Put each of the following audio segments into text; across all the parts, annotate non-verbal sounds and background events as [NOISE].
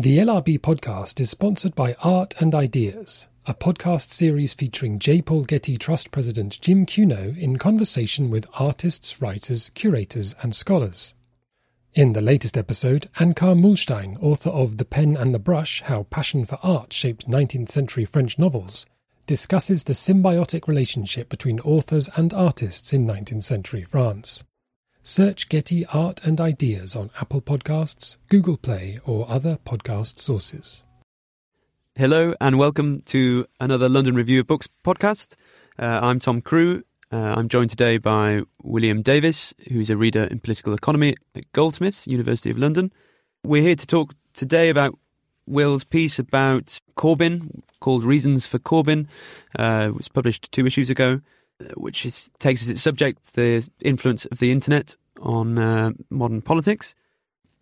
The LRB podcast is sponsored by Art and Ideas, a podcast series featuring J. Paul Getty Trust President Jim Cuno in conversation with artists, writers, curators, and scholars. In the latest episode, Anka Muhlstein, author of The Pen and the Brush How Passion for Art Shaped 19th Century French Novels, discusses the symbiotic relationship between authors and artists in 19th century France. Search Getty Art and Ideas on Apple Podcasts, Google Play, or other podcast sources. Hello, and welcome to another London Review of Books podcast. Uh, I'm Tom Crewe. Uh, I'm joined today by William Davies, who's a reader in political economy at Goldsmiths, University of London. We're here to talk today about Will's piece about Corbyn called Reasons for Corbyn. Uh, it was published two issues ago, which is, takes as its subject the influence of the internet on uh, modern politics.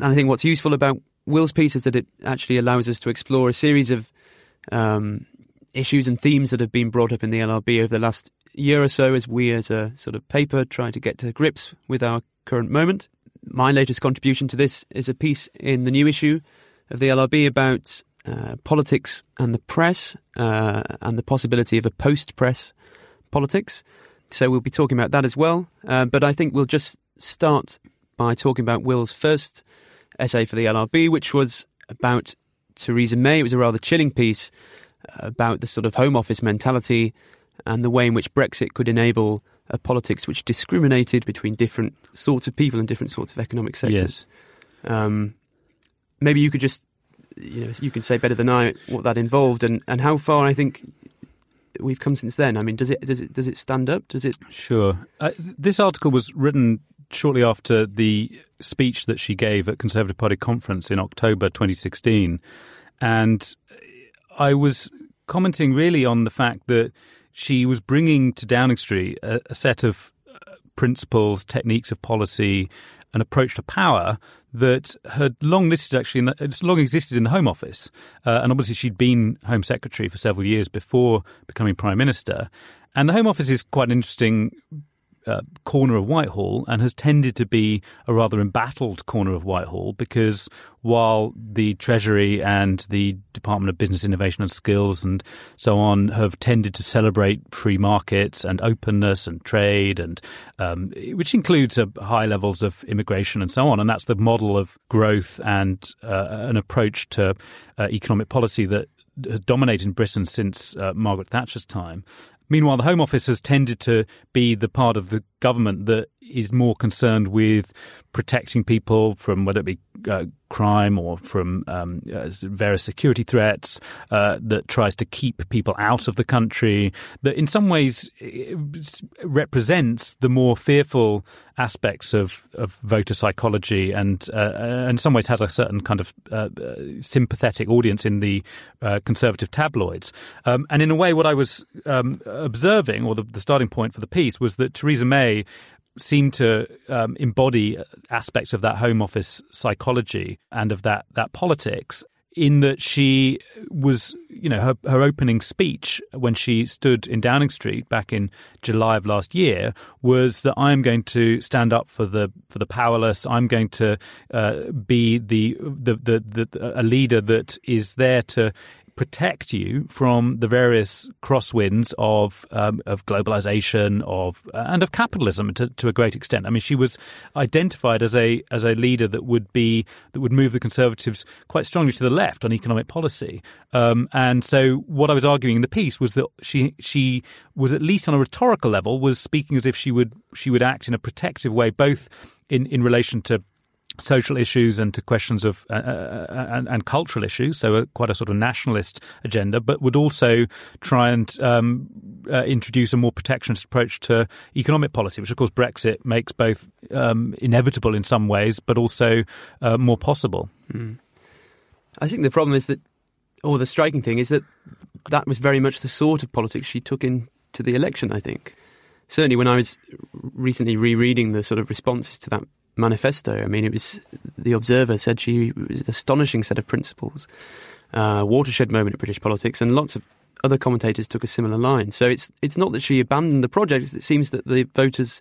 And I think what's useful about Will's piece is that it actually allows us to explore a series of um, issues and themes that have been brought up in the LRB over the last year or so as we, as a sort of paper, try to get to grips with our current moment. My latest contribution to this is a piece in the new issue of the LRB about uh, politics and the press uh, and the possibility of a post press politics. So we'll be talking about that as well. Uh, but I think we'll just start by talking about Will's first essay for the LRB, which was about Theresa May. It was a rather chilling piece about the sort of Home Office mentality and the way in which Brexit could enable a politics which discriminated between different sorts of people and different sorts of economic sectors. Yes. Um, maybe you could just, you know, you can say better than I what that involved and, and how far I think we've come since then. I mean, does it does it does it stand up? Does it? Sure. Uh, this article was written shortly after the speech that she gave at Conservative Party conference in October 2016, and I was commenting really on the fact that she was bringing to Downing Street a, a set of uh, principles, techniques of policy, an approach to power that had long listed actually, the, it's long existed in the Home Office, uh, and obviously she'd been Home Secretary for several years before becoming Prime Minister. And the Home Office is quite an interesting uh, corner of Whitehall and has tended to be a rather embattled corner of Whitehall because while the Treasury and the Department of Business Innovation and Skills and so on have tended to celebrate free markets and openness and trade and um, which includes uh, high levels of immigration and so on, and that's the model of growth and uh, an approach to uh, economic policy that has dominated Britain since uh, Margaret Thatcher's time. Meanwhile, the Home Office has tended to be the part of the government that is more concerned with protecting people from whether it be uh, crime or from um, uh, various security threats, uh, that tries to keep people out of the country, that in some ways represents the more fearful aspects of, of voter psychology and uh, in some ways has a certain kind of uh, sympathetic audience in the uh, conservative tabloids. Um, and in a way, what I was um, observing, or the, the starting point for the piece, was that Theresa May seem to um, embody aspects of that Home Office psychology and of that that politics. In that she was, you know, her, her opening speech when she stood in Downing Street back in July of last year was that I am going to stand up for the for the powerless. I'm going to uh, be the, the the the a leader that is there to protect you from the various crosswinds of um, of globalization of uh, and of capitalism to, to a great extent. I mean, she was identified as a as a leader that would be that would move the Conservatives quite strongly to the left on economic policy. Um, and so, what I was arguing in the piece was that she she was at least on a rhetorical level was speaking as if she would she would act in a protective way, both in in relation to social issues and to questions of uh, uh, uh, and, and, cultural issues, so a, quite a sort of nationalist agenda, but would also try and um, uh, introduce a more protectionist approach to economic policy, which of course Brexit makes both um, inevitable in some ways, but also uh, more possible. Mm. I think the problem is that, or the striking thing is that that was very much the sort of politics she took into the election. I think certainly when I was recently rereading the sort of responses to that manifesto. I mean, it was the Observer said she was an astonishing set of principles, uh, watershed moment in British politics, and lots of other commentators took a similar line. So it's it's not that she abandoned the project; it seems that the voters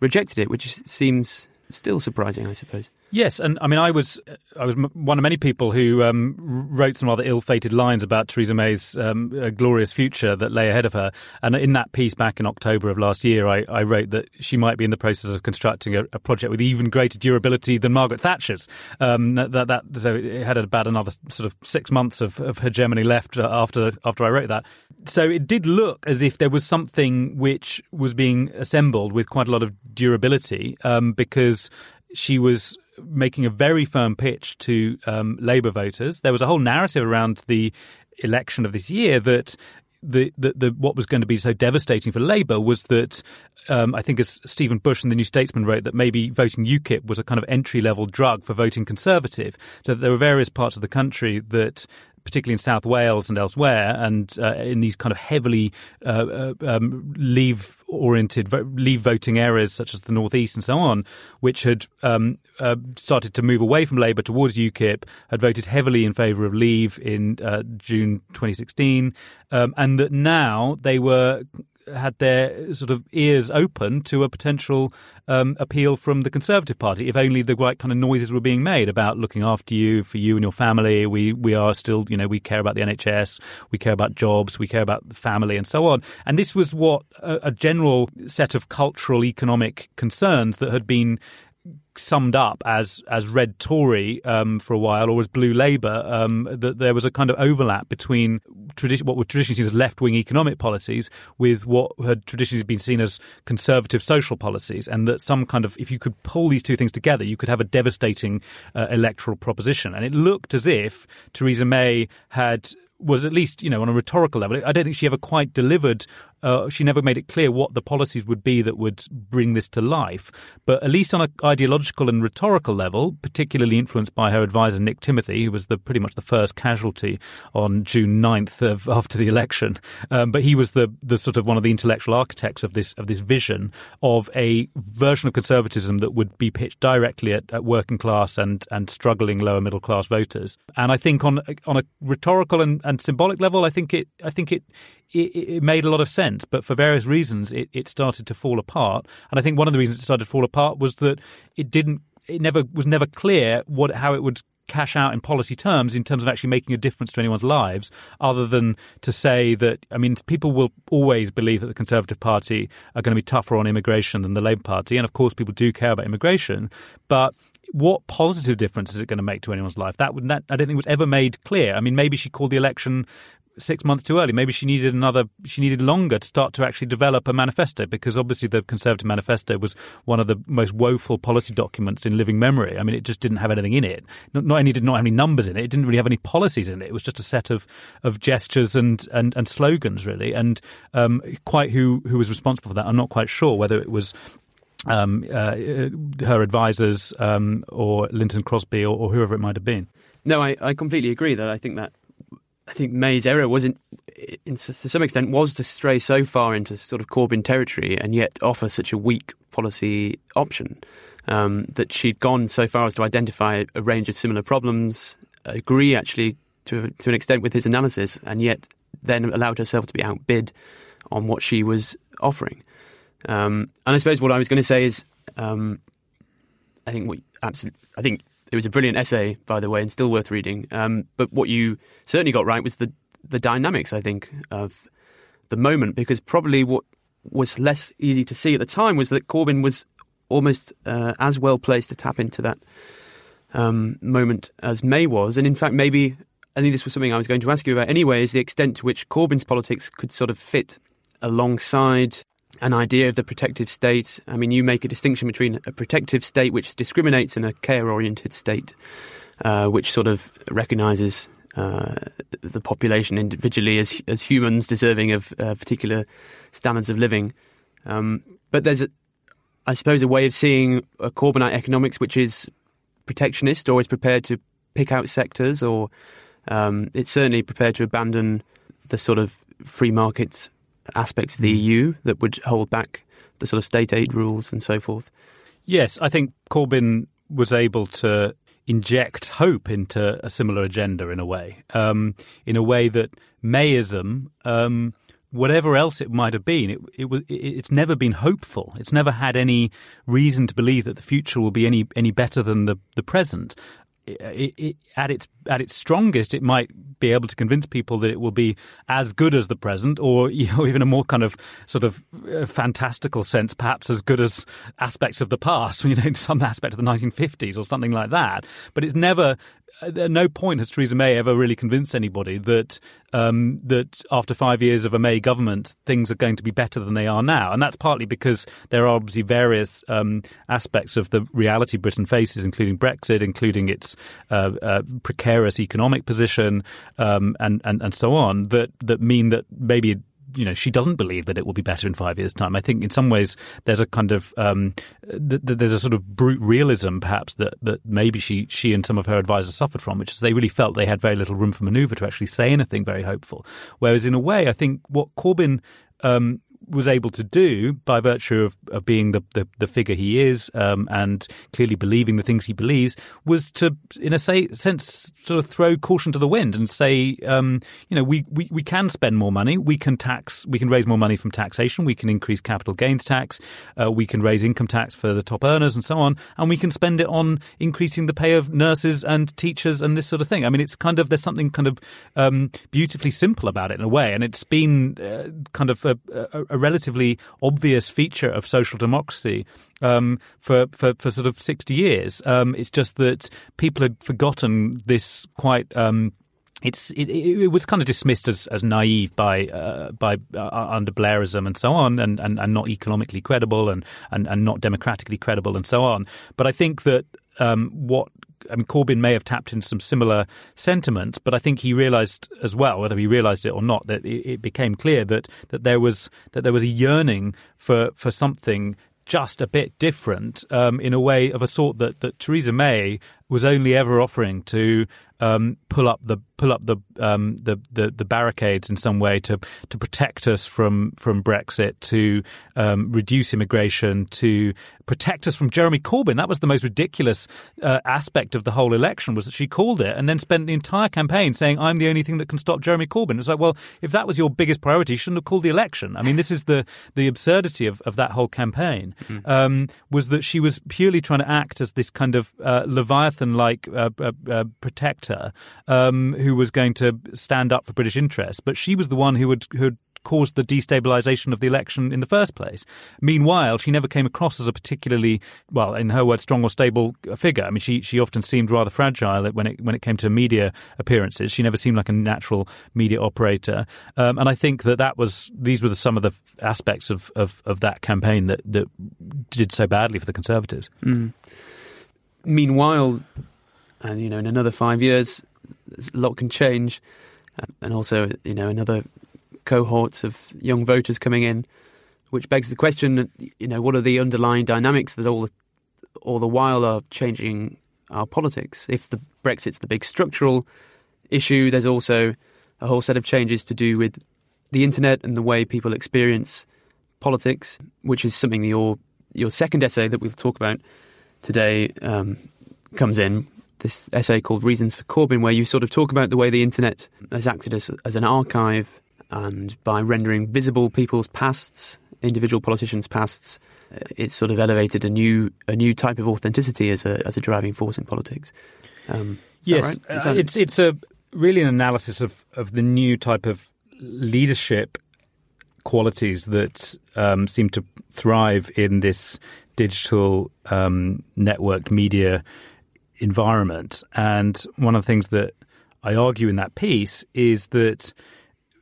rejected it, which seems still surprising, I suppose. Yes, and I mean, I was I was one of many people who um, wrote some rather ill-fated lines about Theresa May's um, glorious future that lay ahead of her. And in that piece back in October of last year, I, I wrote that she might be in the process of constructing a, a project with even greater durability than Margaret Thatcher's. Um, that, that, so it had about another sort of six months of, of hegemony left after after I wrote that. So it did look as if there was something which was being assembled with quite a lot of durability um, because she was making a very firm pitch to um, Labour voters. There was a whole narrative around the election of this year that the, the, the, what was going to be so devastating for Labour was that um, I think as Stephen Bush in the New Statesman wrote that maybe voting UKIP was a kind of entry level drug for voting Conservative. So there were various parts of the country that particularly in South Wales and elsewhere, and uh, in these kind of heavily uh, uh um, leave oriented leave voting areas such as the northeast and so on, which had um, uh, started to move away from Labour towards UKIP, had voted heavily in favour of Leave in uh, June 2016, um, and that now they were had their sort of ears open to a potential um, appeal from the Conservative Party, if only the right kind of noises were being made about looking after you, for you and your family. We we are still, you know, we care about the NHS, we care about jobs, we care about the family, and so on. And this was what a, a general set of cultural, economic concerns that had been summed up as as red Tory um, for a while, or as blue Labour, um, that there was a kind of overlap between tradi- what were traditionally seen as left wing economic policies with what had traditionally been seen as conservative social policies, and that some kind of if you could pull these two things together, you could have a devastating uh, electoral proposition. And it looked as if Theresa May had was at least, you know, on a rhetorical level. I don't think she ever quite delivered. Uh, she never made it clear what the policies would be that would bring this to life. But at least on an ideological and rhetorical level, particularly influenced by her advisor Nick Timothy, who was the pretty much the first casualty on June 9th of, after the election. Um, but he was the the sort of one of the intellectual architects of this of this vision of a version of conservatism that would be pitched directly at, at working class and and struggling lower middle class voters. And I think on on a rhetorical and and symbolic level, I think it I think it, it, it made a lot of sense. But for various reasons, it, it started to fall apart. And I think one of the reasons it started to fall apart was that it didn't. It never was never clear what how it would cash out in policy terms in terms of actually making a difference to anyone's lives, other than to say that, I mean, people will always believe that the Conservative Party are going to be tougher on immigration than the Labour Party. And of course, people do care about immigration. But what positive difference is it going to make to anyone's life? That would that I don't think was ever made clear. I mean, maybe she called the election six months too early. Maybe she needed another. She needed longer to start to actually develop a manifesto because obviously the Conservative Manifesto was one of the most woeful policy documents in living memory. I mean, it just didn't have anything in it. Not, not only did not have any numbers in it, it didn't really have any policies in it. It was just a set of of gestures and and, and slogans really. And um, quite who who was responsible for that, I'm not quite sure whether it was um, uh, her advisors um, or Lynton Crosby or, or, whoever it might have been. No, I, I completely agree that I think that I think May's error was in, in, to some extent was to stray so far into sort of Corbyn territory and yet offer such a weak policy option um, that she'd gone so far as to identify a range of similar problems, agree actually to to an extent with his analysis, and yet then allowed herself to be outbid on what she was offering. Um, and I suppose what I was going to say is, um, I think we absolutely, I think it was a brilliant essay, by the way, and still worth reading. Um, but what you certainly got right was the the dynamics. I think of the moment, because probably what was less easy to see at the time was that Corbyn was almost uh, as well placed to tap into that um, moment as May was, and in fact, maybe I think this was something I was going to ask you about anyway. Is the extent to which Corbyn's politics could sort of fit alongside an idea of the protective state. I mean, you make a distinction between a protective state which discriminates and a care oriented state uh, which sort of recognizes uh, the population individually as, as humans deserving of uh, particular standards of living. Um, but there's, a, I suppose, a way of seeing a Corbynite economics which is protectionist or is prepared to pick out sectors or um, it's certainly prepared to abandon the sort of free markets aspects of the hmm. EU that would hold back the sort of state aid rules and so forth. Yes, I think Corbyn was able to inject hope into a similar agenda in a way, um, in a way that Mayism um, whatever else it might have been, it, it was, it, it's never been hopeful. It's never had any reason to believe that the future will be any any better than the the present. At its at its strongest, it might be able to convince people that it will be as good as the present, or [LAUGHS] you know, even a more kind of sort of uh, fantastical sense, perhaps as good as aspects of the past, [LAUGHS] you know, some aspect of the 1950s or something like that. But it's never at no point has Theresa May ever really convinced anybody that um, that after five years of a May government, things are going to be better than they are now, and that's partly because there are obviously various um, aspects of the reality Britain faces, including Brexit, including its uh, uh, precarious economic position, um, and, and and so on, that that mean that maybe you know she doesn't believe that it will be better in five years' time. I think in some ways there's a kind of um, th- th- there's a sort of brute realism perhaps that that maybe she she and some of her advisors suffered from, which is they really felt they had very little room for manoeuvre to actually say anything very hopeful. Whereas in a way, I think what Corbyn um, was able to do by virtue of, of being the, the, the figure he is um, and clearly believing the things he believes was to, in a say, sense, sort of throw caution to the wind and say, um, you know, we, we, we can spend more money, we can tax, we can raise more money from taxation, we can increase capital gains tax, uh, we can raise income tax for the top earners and so on, and we can spend it on increasing the pay of nurses and teachers and this sort of thing. I mean, it's kind of there's something kind of um, beautifully simple about it in a way, and it's been uh, kind of a, a, a a relatively obvious feature of social democracy um, for, for, for sort of 60 years. Um, it's just that people had forgotten this quite. Um, it's it, it, was kind of dismissed as, as naive by uh, by uh, under Blairism and so on, and, and, and not economically credible and, and, and not democratically credible and so on. But I think that um, what I mean, Corbyn may have tapped into some similar sentiment, but I think he realised as well, whether he realised it or not, that it, it, became clear that that there was that there was a yearning for for something just a bit different um, in a way of a sort that that Theresa May was only ever offering to um, pull up the pull up the, um, the, the the barricades in some way to to protect us from from Brexit, to um, reduce immigration, to protect us from Jeremy Corbyn. That was the most ridiculous uh, aspect of the whole election was that she called it and then spent the entire campaign saying, "I'm the only thing that can stop Jeremy Corbyn." It's like, well, if that was your biggest priority, you shouldn't have called the election. I mean, this is the the absurdity of, of that whole campaign mm-hmm. was that she was purely trying to act as this kind of uh, leviathan like uh, uh, uh protect um, who was going to stand up for British interests, but she was the one who would who caused the destabilization of the election in the first place. Meanwhile, she never came across as a particularly, well, in her words, strong or stable figure. I mean, she she often seemed rather fragile when it when it came to media appearances. She never seemed like a natural media operator, um, and I think that that was these were the, some of the aspects of, of, of that campaign that that did so badly for the Conservatives. Mm. Meanwhile, and you know in another five years a lot can change. And also you know another cohort of young voters coming in which begs the question you know what are the underlying dynamics that all the, all the while are changing our politics? If the brexit's the big structural issue there's also a whole set of changes to do with the internet and the way people experience politics which is something your your second essay that we'll talk about today um, comes in this essay called Reasons for Corbyn, where you sort of talk about the way the internet has acted as, as an archive and by rendering visible people's pasts, individual politicians' pasts, uh, it's sort of elevated a new a new type of authenticity as a as a driving force in politics. Um, yes, right? uh, it's it's a really an analysis of of the new type of leadership qualities that um, seem to thrive in this digital um, networked media environment. And one of the things that I argue in that piece is that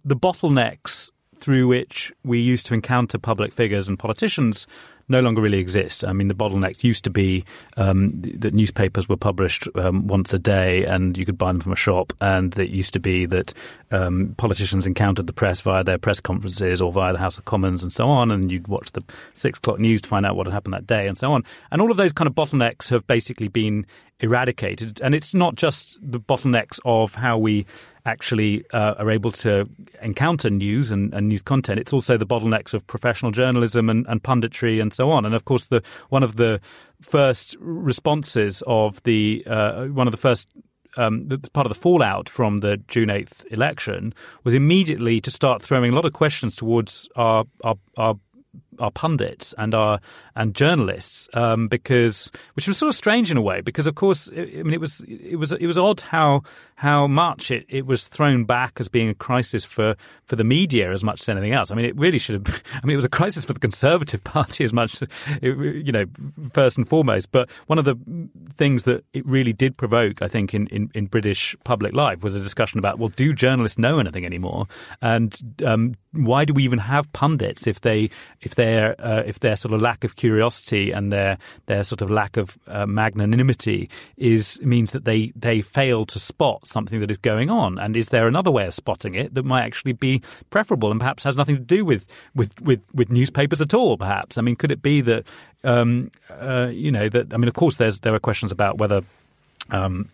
the bottlenecks through which we used to encounter public figures and politicians no longer really exist. I mean, the bottlenecks used to be um, that newspapers were published um, once a day and you could buy them from a shop, and it used to be that um, politicians encountered the press via their press conferences or via the House of Commons and so on, and you'd watch the six o'clock news to find out what had happened that day and so on. And all of those kind of bottlenecks have basically been eradicated. And it's not just the bottlenecks of how we actually uh, are able to encounter news and, and, news content. It's also the bottlenecks of professional journalism and, and, punditry and so on. And of course, the one of the first responses of the uh, one of the first um, the, part of the fallout from the June eighth election was immediately to start throwing a lot of questions towards our our, our our pundits and our and journalists um, because which was sort of strange in a way because of course I mean it was it was it was odd how how much it, it was thrown back as being a crisis for, for the media as much as anything else. I mean it really should have [LAUGHS] I mean it was a crisis for the Conservative [LAUGHS] Party as much you know first and foremost but one of the things that it really did provoke I think in, in, in British public life was a discussion about well do journalists know anything anymore and um, why do we even have pundits if they if their uh, if their sort of lack of curiosity and their their sort of lack of uh, magnanimity is means that they they fail to spot something that is going on. And is there another way of spotting it that might actually be preferable and perhaps has nothing to do with with with, with newspapers at all perhaps? I mean could it be that um, uh, you know that i mean of course there's there are questions about whether um,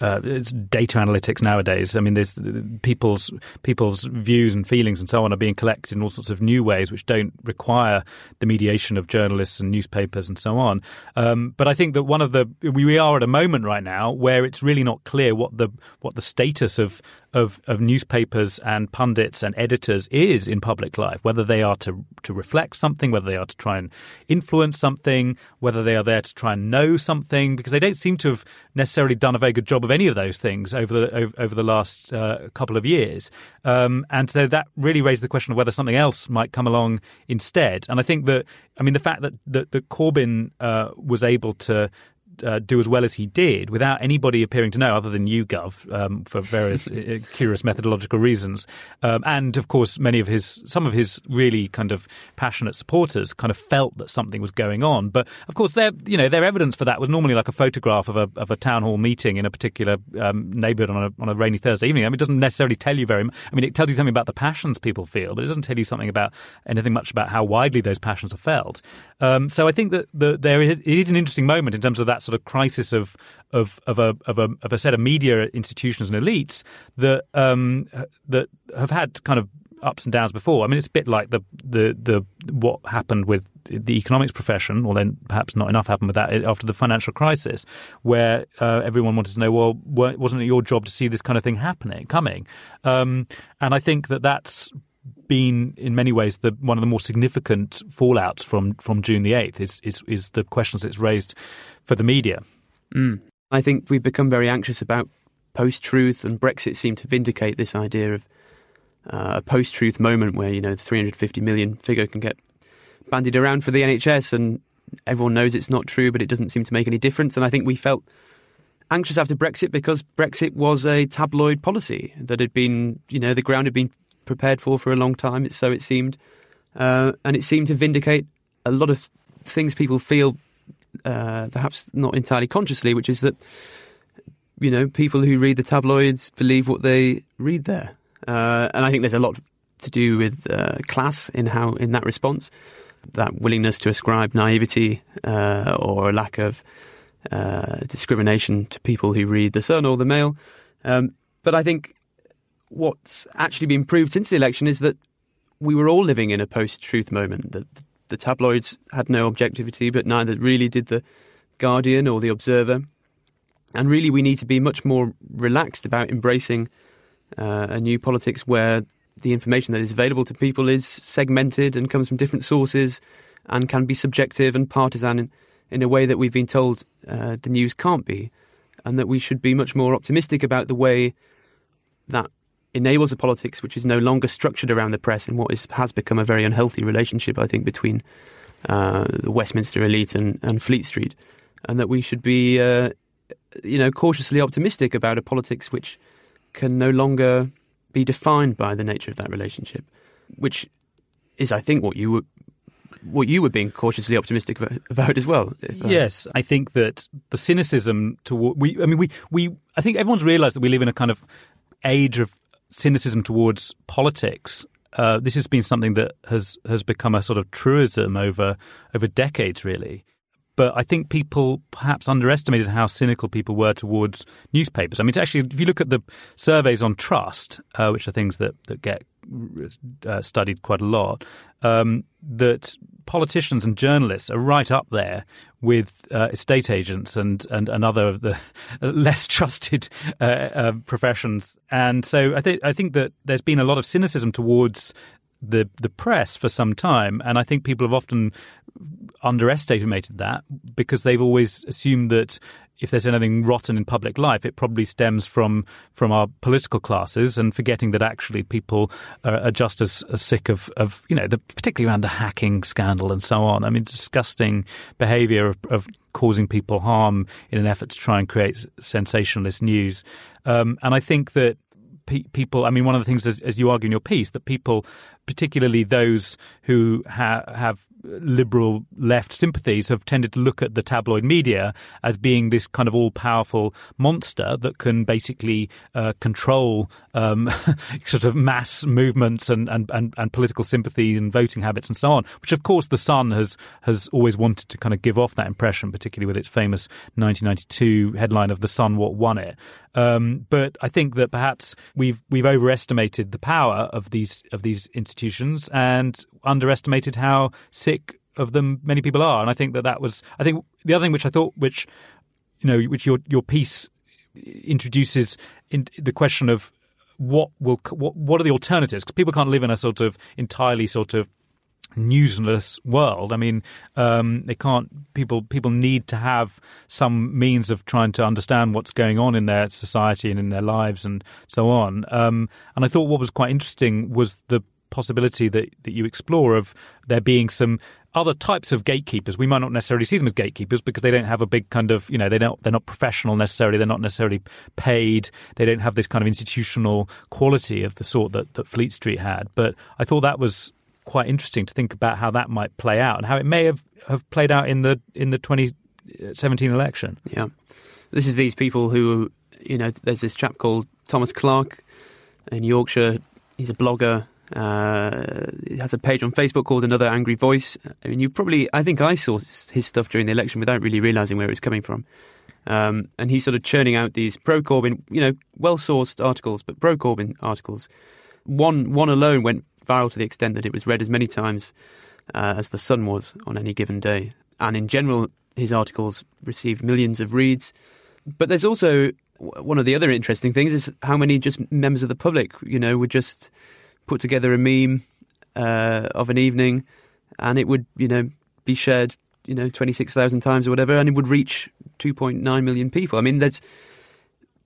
uh, it's data analytics nowadays. I mean, there's people's people's views and feelings and so on are being collected in all sorts of new ways, which don't require the mediation of journalists and newspapers and so on. Um, but I think that one of the we are at a moment right now where it's really not clear what the what the status of of, of newspapers and pundits and editors is in public life, whether they are to, to reflect something, whether they are to try and influence something, whether they are there to try and know something, because they don't seem to have necessarily done a very good job of any of those things over the over, over the last uh, couple of years. Um, and so that really raised the question of whether something else might come along instead. And I think that I mean the fact that that, that Corbyn uh, was able to uh, do as well as he did without anybody appearing to know, other than YouGov, um, for various [LAUGHS] uh, curious methodological reasons. Um, and of course, many of his, some of his really kind of passionate supporters kind of felt that something was going on. But of course, their, you know, their evidence for that was normally like a photograph of a, of a town hall meeting in a particular um, neighbourhood on a, on a rainy Thursday evening. I mean, it doesn't necessarily tell you very much. I mean, it tells you something about the passions people feel, but it doesn't tell you something about anything much about how widely those passions are felt. Um, so I think that the, there is, it is an interesting moment in terms of that sort of crisis of of of a of a of a set of media institutions and elites that um, that have had kind of ups and downs before. I mean, it's a bit like the the the what happened with the economics profession, or then perhaps not enough happened with that after the financial crisis, where uh, everyone wanted to know, well, wasn't it your job to see this kind of thing happening, coming? Um, and I think that that's been in many ways the one of the more significant fallouts from from June the eighth is, is is the questions it's raised for the media. Mm. I think we've become very anxious about post truth, and Brexit seemed to vindicate this idea of uh, a post truth moment where you know the 350 million figure can get bandied around for the NHS, and everyone knows it's not true, but it doesn't seem to make any difference. And I think we felt anxious after Brexit because Brexit was a tabloid policy that had been, you know, the ground had been prepared for for a long time, so it seemed. Uh, and it seemed to vindicate a lot of things people feel, uh, perhaps not entirely consciously, which is that, you know, people who read the tabloids believe what they read there. Uh, and I think there's a lot to do with uh, class in how in that response, that willingness to ascribe naivety uh, or a lack of uh, discrimination to people who read the Sun or the Mail. Um, but I think what's actually been proved since the election is that we were all living in a post-truth moment. That the tabloids had no objectivity, but neither really did the Guardian or the Observer. And really, we need to be much more relaxed about embracing uh, a new politics where the information that is available to people is segmented and comes from different sources and can be subjective and partisan in, in a way that we've been told uh, the news can't be. And that we should be much more optimistic about the way that enables a politics which is no longer structured around the press and what is, has become a very unhealthy relationship, I think, between uh, the Westminster elite and, and, Fleet Street, and that we should be, uh, you know, cautiously optimistic about a politics which can no longer be defined by the nature of that relationship, which is, I think, what you were. What you were being cautiously optimistic about as well. Uh... Yes, I think that the cynicism toward we. I mean, we we. I think everyone's realised that we live in a kind of age of cynicism towards politics. Uh, this has been something that has has become a sort of truism over over decades, really. But I think people perhaps underestimated how cynical people were towards newspapers. I mean, actually, if you look at the surveys on trust, uh, which are things that that get uh, studied quite a lot, um, that politicians and journalists are right up there with uh, estate agents and, and, and other of the [LAUGHS] less trusted uh, uh, professions. And so I think I think that there's been a lot of cynicism towards the the press for some time, and I think people have often underestimated that because they've always assumed that if there's anything rotten in public life, it probably stems from from our political classes, and forgetting that actually people are, are just as, as, sick of, of you know, the, particularly around the hacking scandal and so on. I mean, disgusting behaviour of, of causing people harm in an effort to try and create sensationalist news. Um, and I think that people, I mean, one of the things, as, as, you argue in your piece, that people, particularly those who ha- have liberal left sympathies have tended to look at the tabloid media as being this kind of all powerful monster that can basically uh, control um, [LAUGHS] sort of mass movements and, and, and, and, political sympathy and voting habits and so on, which of course the Sun has, has always wanted to kind of give off that impression, particularly with its famous 1992 headline of The Sun What Won It. Um, but I think that perhaps we've we've overestimated the power of these of these institutions and underestimated how sick of them many people are. And I think that that was I think the other thing which I thought which you know which your your piece introduces in the question of what will what what are the alternatives because people can't live in a sort of entirely sort of newsless world. I mean, um, they can't. People people need to have some means of trying to understand what's going on in their society and in their lives and so on. Um, and I thought what was quite interesting was the possibility that that you explore of there being some other types of gatekeepers. We might not necessarily see them as gatekeepers because they don't have a big kind of, you know, they don't, they're not professional necessarily. They're not necessarily paid. They don't have this kind of institutional quality of the sort that, that Fleet Street had. But I thought that was quite interesting to think about how that might play out and how it may have, have played out in the in the 2017 election. Yeah, this is these people who you know. There's this chap called Thomas Clark in Yorkshire. He's a blogger. Uh, he has a page on Facebook called Another Angry Voice. I mean, you probably, I think I saw his stuff during the election without really realizing where it was coming from. Um, and he's sort of churning out these pro Corbyn, you know, well sourced articles, but pro Corbyn articles. One one alone went viral to the extent that it was read as many times uh, as the Sun was on any given day. And in general, his articles received millions of reads. But there's also one of the other interesting things is how many just members of the public, you know, would just put together a meme uh, of an evening, and it would, you know, be shared, you know, twenty six thousand times or whatever, and it would reach two point nine million people. I mean, that's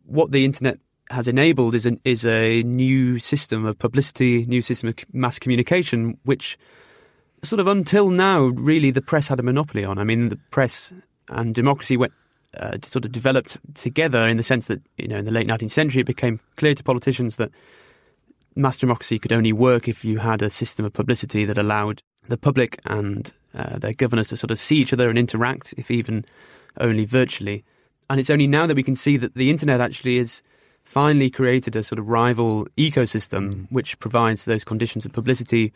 what the internet has enabled is an, is a new system of publicity, new system of mass communication, which sort of until now, really, the press had a monopoly on. I mean, the press and democracy went uh, sort of developed together in the sense that you know in the late 19th century it became clear to politicians that mass democracy could only work if you had a system of publicity that allowed the public and uh, their governors to sort of see each other and interact, if even only virtually. And it's only now that we can see that the internet actually is finally created a sort of rival ecosystem mm. which provides those conditions of publicity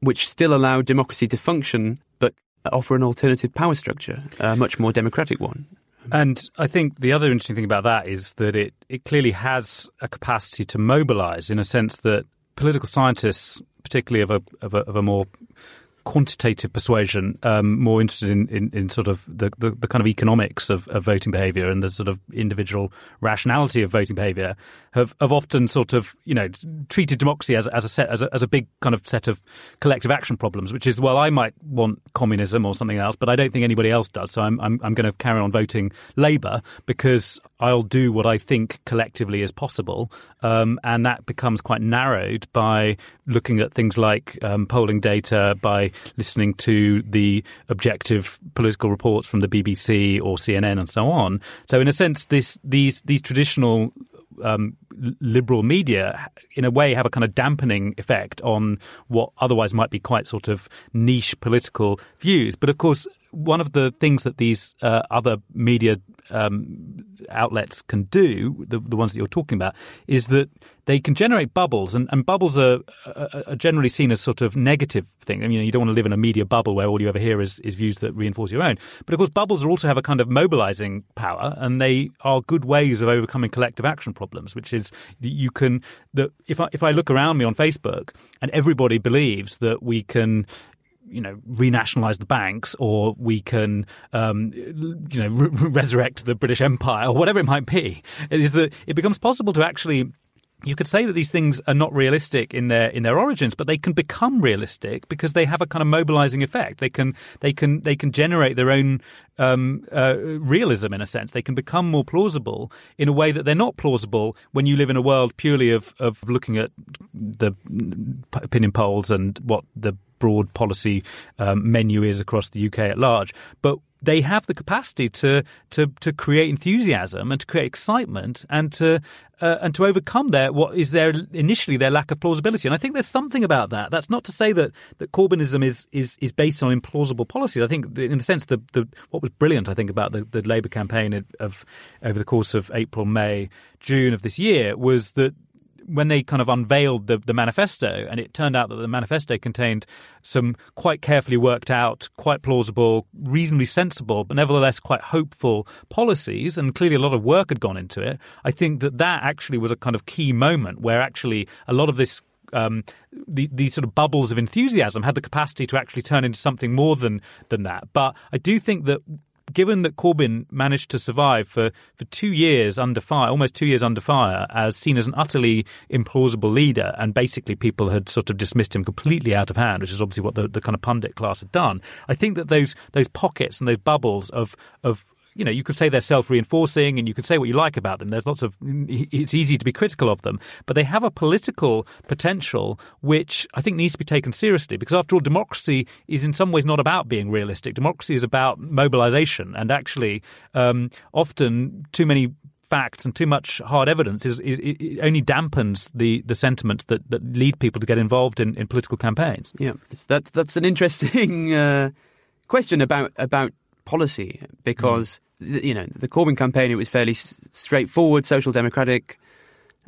which still allow democracy to function but offer an alternative power structure, a much more democratic one. And I think the other interesting thing about that is that it, it clearly has a capacity to mobilize in a sense that political scientists, particularly of a, of a, of a more quantitative persuasion, um, more interested in, in, in sort of the, the, the, kind of economics of, of voting behaviour and the sort of individual rationality of voting behaviour, have, have often sort of you know treated democracy as, as a set as a, as a big kind of set of collective action problems, which is well, I might want communism or something else, but I don't think anybody else does. So I'm I'm, I'm going to carry on voting Labour because I'll do what I think collectively is possible, um, and that becomes quite narrowed by looking at things like um, polling data, by listening to the objective political reports from the BBC or CNN and so on. So, in a sense, this these these traditional um, liberal media, in a way, have a kind of dampening effect on what otherwise might be quite sort of niche political views. But of course, one of the things that these uh, other media um, outlets can do, the, the ones that you're talking about, is that they can generate bubbles, and, and bubbles are, are, generally seen as sort of negative thing. I mean, you don't want to live in a media bubble where all you ever hear is, is views that reinforce your own. But of course, bubbles also have a kind of mobilizing power, and they are good ways of overcoming collective action problems. Which is you can that if I if I look around me on Facebook and everybody believes that we can you know, renationalize the banks, or we can, um, you know, re- resurrect the British Empire, or whatever it might be. Is that it becomes possible to actually you could say that these things are not realistic in their in their origins, but they can become realistic because they have a kind of mobilizing effect. They can they can they can generate their own um, uh, realism in a sense. They can become more plausible in a way that they're not plausible when you live in a world purely of of looking at the opinion polls and what the broad policy um, menu is across the UK at large. But they have the capacity to to to create enthusiasm and to create excitement and to uh, and to overcome their what is their initially their lack of plausibility. And I think there's something about that. That's not to say that that Corbynism is is is based on implausible policies. I think in a sense the the what was brilliant I think about the, the Labour campaign of, of over the course of April, May, June of this year was that when they kind of unveiled the, the manifesto, and it turned out that the manifesto contained some quite carefully worked out, quite plausible, reasonably sensible, but nevertheless quite hopeful policies, and clearly a lot of work had gone into it. I think that that actually was a kind of key moment where actually a lot of this um, the, the sort of bubbles of enthusiasm had the capacity to actually turn into something more than than that. But I do think that given that Corbyn managed to survive for, for two years under fire, almost two years under fire, as seen as an utterly implausible leader, and basically people had sort of dismissed him completely out of hand, which is obviously what the, the kind of pundit class had done. I think that those those pockets and those bubbles of of you know, you could say they're self reinforcing and you could say what you like about them. There's lots of, it's easy to be critical of them, but they have a political potential which I think needs to be taken seriously because, after all, democracy is in some ways not about being realistic. Democracy is about mobilization and actually, um, often too many facts and too much hard evidence is, is, only dampens the, the sentiments that, that lead people to get involved in, in political campaigns. Yeah, that's that's an interesting [LAUGHS] uh, question about about policy because mm. you know the Corbyn campaign it was fairly s- straightforward social democratic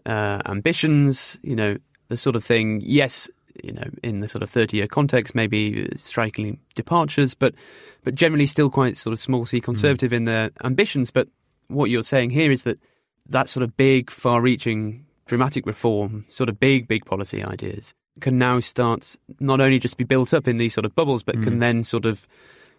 uh, ambitions you know the sort of thing yes you know in the sort of 30 year context maybe striking departures but but generally still quite sort of small c conservative mm. in their ambitions but what you're saying here is that that sort of big far reaching dramatic reform sort of big big policy ideas can now start not only just be built up in these sort of bubbles but mm. can then sort of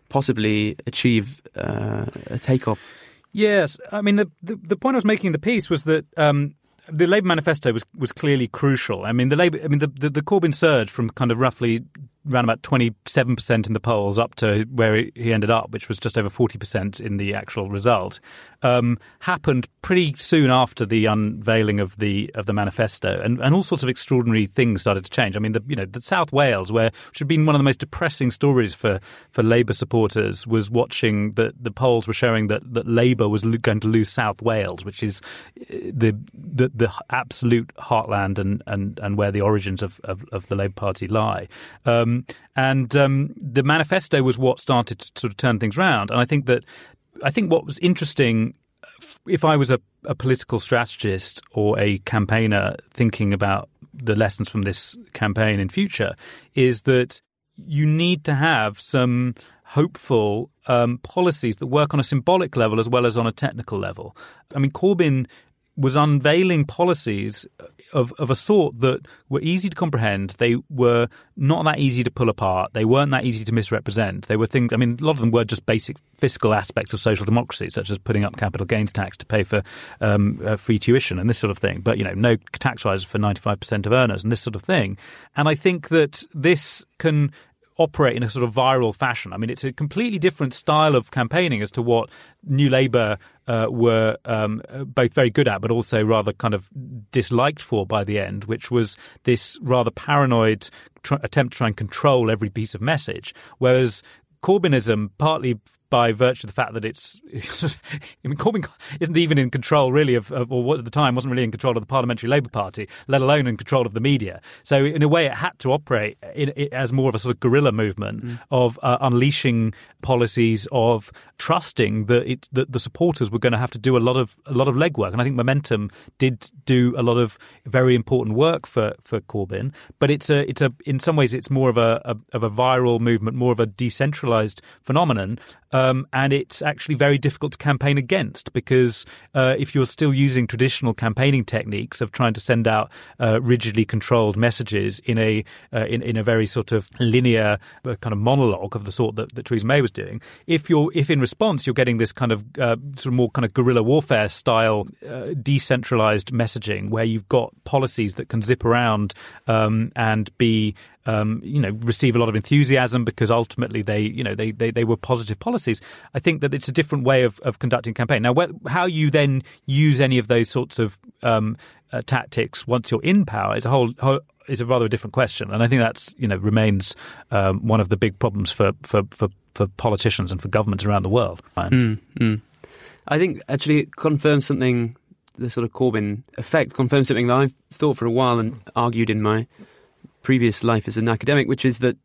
possibly achieve uh, a takeoff. Yes, I mean the, the, the point I was making in the piece was that um, the Labour manifesto was was clearly crucial. I mean the Labour, I mean the, the, the Corbyn surge from kind of roughly around about 27% in the polls up to where he ended up, which was just over 40% in the actual result, um, happened pretty soon after the unveiling of the of the manifesto, and, and all sorts of extraordinary things started to change. I mean, the, you know, the South Wales, where which had been one of the most depressing stories for, for Labour supporters, was watching that the polls were showing that, that Labour was going to lose South Wales, which is uh, the the, the absolute heartland and, and, and where the origins of, of, of the Labour Party lie. Um, and um, the manifesto was what started to sort of turn things around. And I think that I think what was interesting, if I was a, a political strategist or a campaigner thinking about the lessons from this campaign in future, is that you need to have some hopeful um, policies that work on a symbolic level as well as on a technical level. I mean, Corbyn was unveiling policies of, of a sort that were easy to comprehend. They were not that easy to pull apart. They weren't that easy to misrepresent. They were things, I mean, a lot of them were just basic fiscal aspects of social democracy, such as putting up capital gains tax to pay for um, uh, free tuition and this sort of thing. But, you know, no tax rises for 95% of earners and this sort of thing. And I think that this can operate in a sort of viral fashion. I mean, it's a completely different style of campaigning as to what New Labour uh, were um, both very good at, but also rather kind of disliked for by the end, which was this rather paranoid tr- attempt to try and control every piece of message. Whereas Corbynism, partly by virtue of the fact that it's, [LAUGHS] I mean, Corbyn isn't even in control really of, of, or what at the time wasn't really in control of the Parliamentary Labour Party, let alone in control of the media. So in a way, it had to operate in, in, as more of a sort of guerrilla movement mm. of uh, unleashing policies of trusting that it, that the supporters were going to have to do a lot of a lot of legwork. And I think Momentum did do a lot of very important work for for Corbyn. But it's a it's a in some ways it's more of a, a of a viral movement, more of a decentralized phenomenon um, and it's actually very difficult to campaign against because uh, if you're still using traditional campaigning techniques of trying to send out uh, rigidly controlled messages in a uh, in, in a very sort of linear uh, kind of monologue of the sort that, that Theresa May was doing, if you're if in response you're getting this kind of uh, sort of more kind of guerrilla warfare style uh, decentralized messaging where you've got policies that can zip around um, and be um, you know, receive a lot of enthusiasm because ultimately they, you know, they, they, they were positive policies. I think that it's a different way of, of conducting campaign. Now, how you then use any of those sorts of um, uh, tactics once you're in power is a whole, whole is a rather different question, and I think that's you know remains um, one of the big problems for, for, for, for, politicians and for governments around the world. Mm, mm. I think actually it confirms something. The sort of Corbyn effect confirms something that I've thought for a while and argued in my previous life as an academic, which is that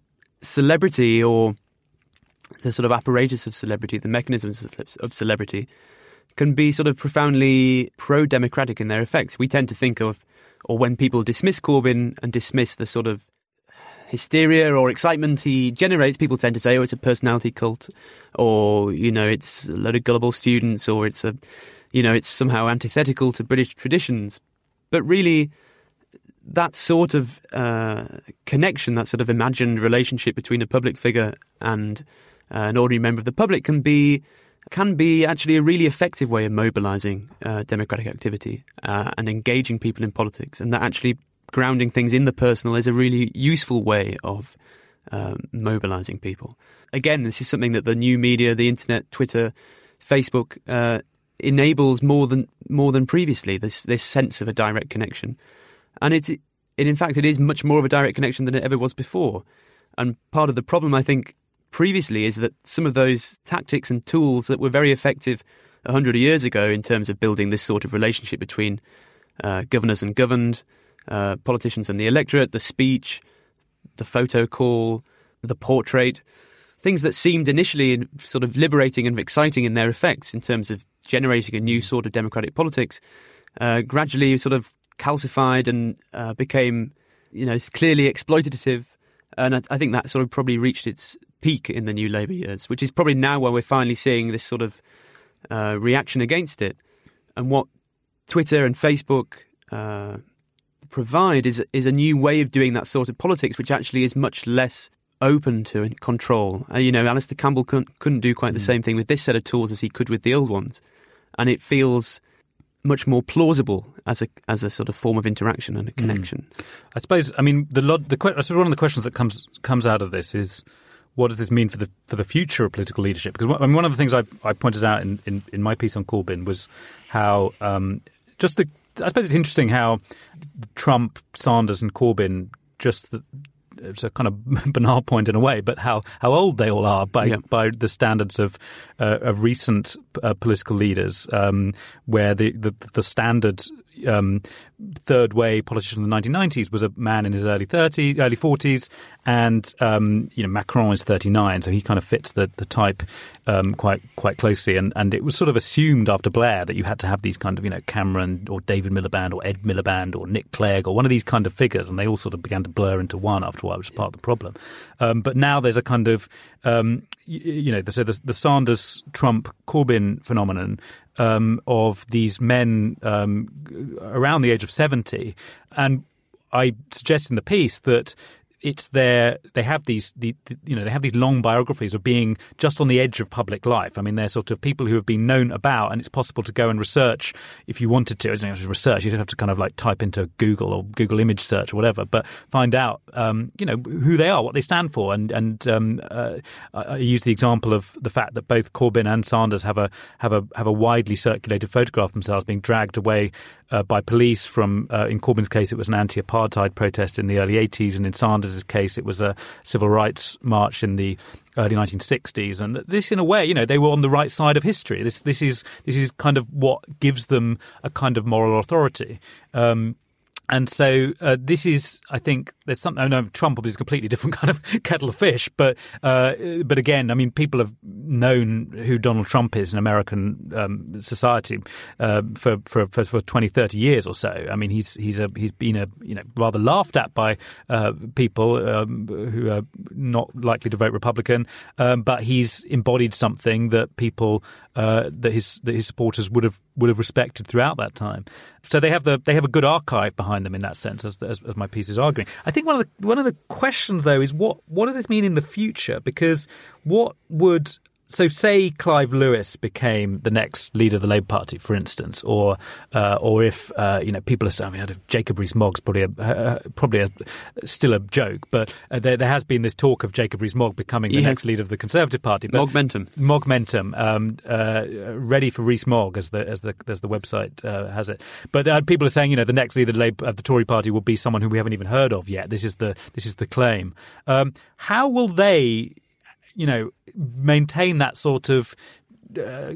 celebrity or the sort of apparatus of celebrity, the mechanisms of celebrity, can be sort of profoundly pro democratic in their effects. We tend to think of, or when people dismiss Corbyn and dismiss the sort of hysteria or excitement he generates, people tend to say, oh, it's a personality cult, or, you know, it's a load of gullible students, or it's a, you know, it's somehow antithetical to British traditions. But really, that sort of uh, connection, that sort of imagined relationship between a public figure and uh, an ordinary member of the public can be can be actually a really effective way of mobilizing uh, democratic activity uh, and engaging people in politics, and that actually grounding things in the personal is a really useful way of um, mobilizing people. Again, this is something that the new media, the internet, Twitter, Facebook uh, enables more than more than previously. This this sense of a direct connection and it, in fact it is much more of a direct connection than it ever was before. And part of the problem, I think, previously is that some of those tactics and tools that were very effective a hundred years ago in terms of building this sort of relationship between uh, governors and governed, uh, politicians and the electorate, the speech, the photo call, the portrait, things that seemed initially sort of liberating and exciting in their effects in terms of generating a new sort of democratic politics, uh, gradually sort of calcified and uh, became, you know, clearly exploitative. And I, I, think that sort of probably reached its peak in the new Labour years, which is probably now where we're finally seeing this sort of uh, reaction against it. And what Twitter and Facebook uh, provide is is a new way of doing that sort of politics, which actually is much less open to control. Uh, you know, Alastair Campbell couldn't, couldn't do quite the mm. same thing with this set of tools as he could with the old ones, and it feels much more plausible as a as a sort of form of interaction and a hmm. connection. Mm. I suppose. I mean, the the one of the questions that comes comes out of this is what does this mean for the for the future of political leadership? Because I mean, one of the things I, I pointed out in, in, in my piece on Corbyn was how um, just the I suppose it's interesting how Trump, Sanders, and Corbyn just the, it's a kind of [LAUGHS] banal point in a way, but how, how old they all are by yeah. by the standards of uh, of recent uh, political leaders, um, where the, the the standard um, third way politician in the 1990s was a man in his early 30s, early 40s, and um, you know Macron is 39, so he kind of fits the the type um, quite quite closely. And and it was sort of assumed after Blair that you had to have these kind of you know Cameron or David Miliband or Ed Miliband or Nick Clegg or one of these kind of figures, and they all sort of began to blur into one after a while, which is part of the problem. Um, but now there's a kind of um, you, you know so the, the Sanders Trump Corbyn phenomenon um, of these men um, around the age of 70. And I suggest in the piece that it's their they have these the, the, you know they have these long biographies of being just on the edge of public life. I mean, they're sort of people who have been known about, and it's possible to go and research if you wanted to. As research, you don't have to kind of like type into Google or Google image search or whatever, but find out um, you know who they are, what they stand for, and and um, uh, I use the example of the fact that both Corbyn and Sanders have a have a have a widely circulated photograph themselves being dragged away uh, by police from, uh, in Corbyn's case, it was an anti apartheid protest in the early 80s, and in Sanders' case, it was a civil rights march in the early 1960s. And this, in a way, you know, they were on the right side of history. This, this, is, this is kind of what gives them a kind of moral authority. Um, and so uh, this is, I think, there's something. I know Trump is a completely [LAUGHS] different kind of kettle of fish, but uh, but again, I mean, people have known who Donald Trump is in American um, society uh, for, for, for for 20, 30 years or so. I mean, he's he's a he's been a you know rather laughed at by uh, people um, who are not likely to vote Republican, um, but he's embodied something that people uh, that his that his supporters would have would have respected throughout that time. So they have the they have a good archive behind them in that sense, as, as, as my piece is arguing. I think one of the one of the questions though is what what does this mean in the future? Because what would so say Clive Lewis became the next leader of the Labour Party, for instance, or uh, or if uh, you know people are saying, I mean, Jacob Rees-Mogg's probably a, uh, probably a, still a joke, but uh, there, there, has been this talk of Jacob Rees-Mogg becoming the next leader of the Conservative Party. Mogmentum, Mogmentum, um, uh, ready for Rees-Mogg, as the as the as the website uh, has it. But people are saying, you know, the next leader of the Tory Party will be someone who we haven't even heard of yet. This is the this is the claim. Um, how will they? You know, maintain that sort of uh,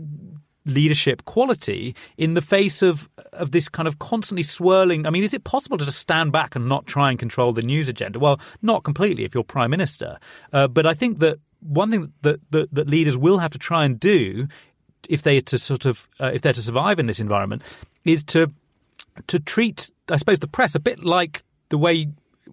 leadership quality in the face of of this kind of constantly swirling. I mean, is it possible to just stand back and not try and control the news agenda? Well, not completely if you're prime minister, uh, but I think that one thing that, that that leaders will have to try and do if they are to sort of uh, if they're to survive in this environment is to to treat, I suppose, the press a bit like the way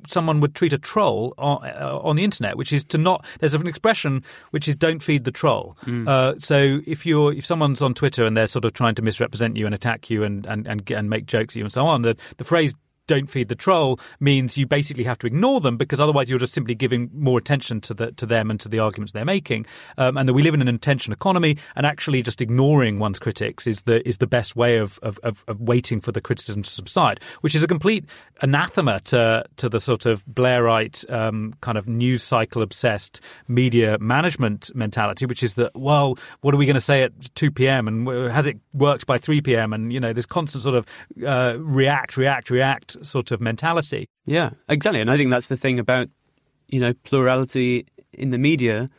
someone would treat a troll on, uh, on, the internet, which is to not. There's an expression which is "don't feed the troll." Mm. Uh, so if you're if someone's on Twitter and they're sort of trying to misrepresent you and attack you and and and, and make jokes at you and so on, the the phrase don't feed the troll means you basically have to ignore them because otherwise you're just simply giving more attention to the to them and to the arguments they're making. Um, and that we live in an attention economy, and actually just ignoring one's critics is the is the best way of, of, of, of waiting for the criticism to subside, which is a complete anathema to to the sort of Blairite um, kind of news cycle obsessed media management mentality, which is that well, what are we going to say at two p.m. and has it worked by three p.m. and you know this constant sort of uh, react, react, react sort of mentality. Yeah, exactly. And I think that's the thing about, you know, plurality in the media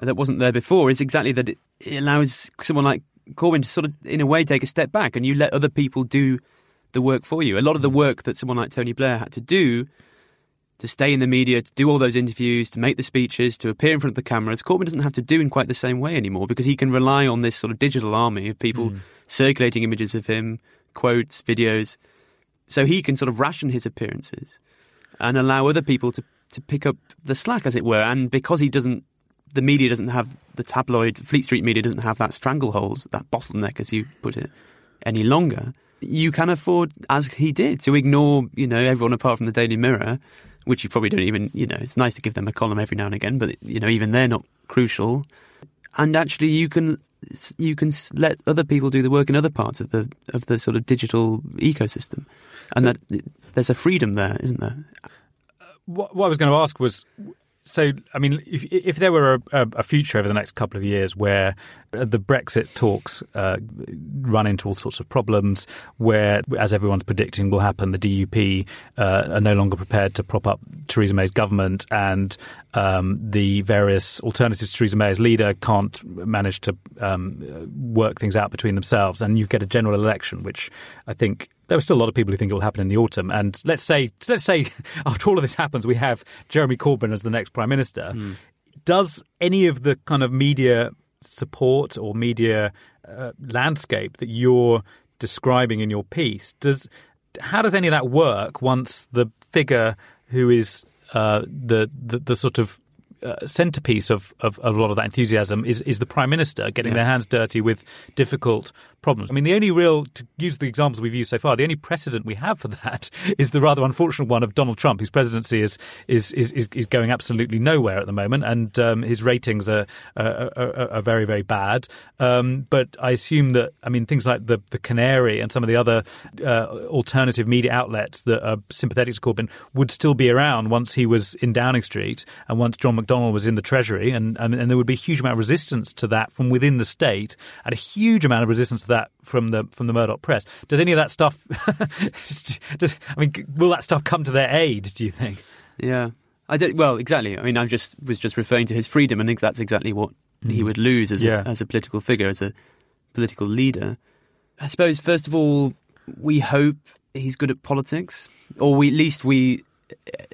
that wasn't there before is exactly that it, allows someone like Corbyn to sort of, in a way, take a step back and you let other people do the work for you. A lot of the work that someone like Tony Blair had to do to stay in the media, to do all those interviews, to make the speeches, to appear in front of the cameras, Corbyn doesn't have to do in quite the same way anymore because he can rely on this sort of digital army of people mm. circulating images of him, quotes, videos, so he can sort of ration his appearances and allow other people to, to pick up the slack, as it were. And because he doesn't, the media doesn't have the tabloid, Fleet Street media doesn't have that stranglehold, that bottleneck, as you put it, any longer. You can afford, as he did, to ignore, you know, everyone apart from the Daily Mirror, which you probably don't even, you know, it's nice to give them a column every now and again, but, you know, even they're not crucial. And actually, you can you can let other people do the work in other parts of the of the sort of digital ecosystem, and so, that there's a freedom there, isn't there? What, what I was going to ask was so, I mean, if, if there were a, a, future over the next couple of years where the Brexit talks uh, run into all sorts of problems, where, as everyone's predicting will happen, the DUP uh, are no longer prepared to prop up Theresa May's government, and um, the various alternatives to Theresa May as leader can't manage to um, work things out between themselves, and you get a general election, which I think there are still a lot of people who think it will happen in the autumn. And let's say, let's say, [LAUGHS] after all of this happens, we have Jeremy Corbyn as the next prime minister. Mm. Does any of the kind of media support or media uh, landscape that you're describing in your piece does how does any of that work once the figure who is uh, the, the the sort of uh, centerpiece of, of, of, a lot of that enthusiasm is, is the prime minister getting yeah. their hands dirty with difficult problems. I mean, the only real, to use the examples we've used so far, the only precedent we have for that [LAUGHS] is the rather unfortunate one of Donald Trump, whose presidency is is is, is going absolutely nowhere at the moment, and um, his ratings are, are, are, are, very very bad. Um, but I assume that I mean things like the the Canary and some of the other uh, alternative media outlets that are sympathetic to Corbyn would still be around once he was in Downing Street and once John McDonnell was in the Treasury, and and, and there would be a huge amount of resistance to that from within the state, and a huge amount of resistance to that from the from the Murdoch press. Does any of that stuff? [LAUGHS] does, I mean, will that stuff come to their aid? Do you think? Yeah, I don't. Well, exactly. I mean, I just was just referring to his freedom, and that's exactly what mm. he would lose as yeah. a, as a political figure, as a political leader. I suppose first of all, we hope he's good at politics, or we, at least we,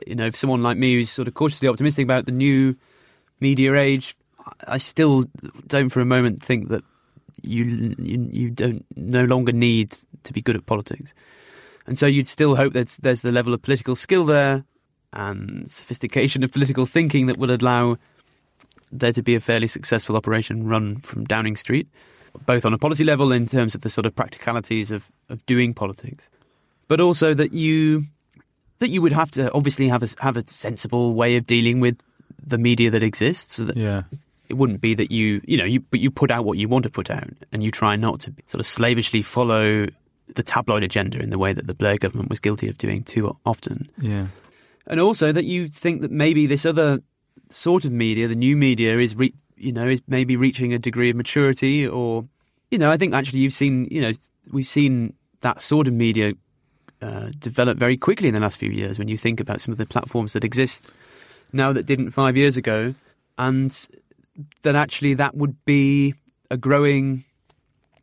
you know, if someone like me who's sort of cautiously optimistic about the new media age, I still don't for a moment think that you you, you don't no longer need to be good at politics, and so you'd still hope that there's the level of political skill there and sophistication of political thinking that would allow there to be a fairly successful operation run from Downing Street, both on a policy level in terms of the sort of practicalities of, of doing politics, but also that you that you would have to obviously have a have a sensible way of dealing with the media that exists. So that Yeah. It wouldn't be that you you know you but you put out what you want to put out, and you try not to sort of slavishly follow the tabloid agenda in the way that the Blair government was guilty of doing too often Yeah. and also that you think that maybe this other sort of media, the new media, is re- you know is maybe reaching a degree of maturity, or you know, I think actually you've seen you know we've seen that sort of media uh, develop very quickly in the last few years. When you think about some of the platforms that exist now that didn't five years ago, and that actually that would be a growing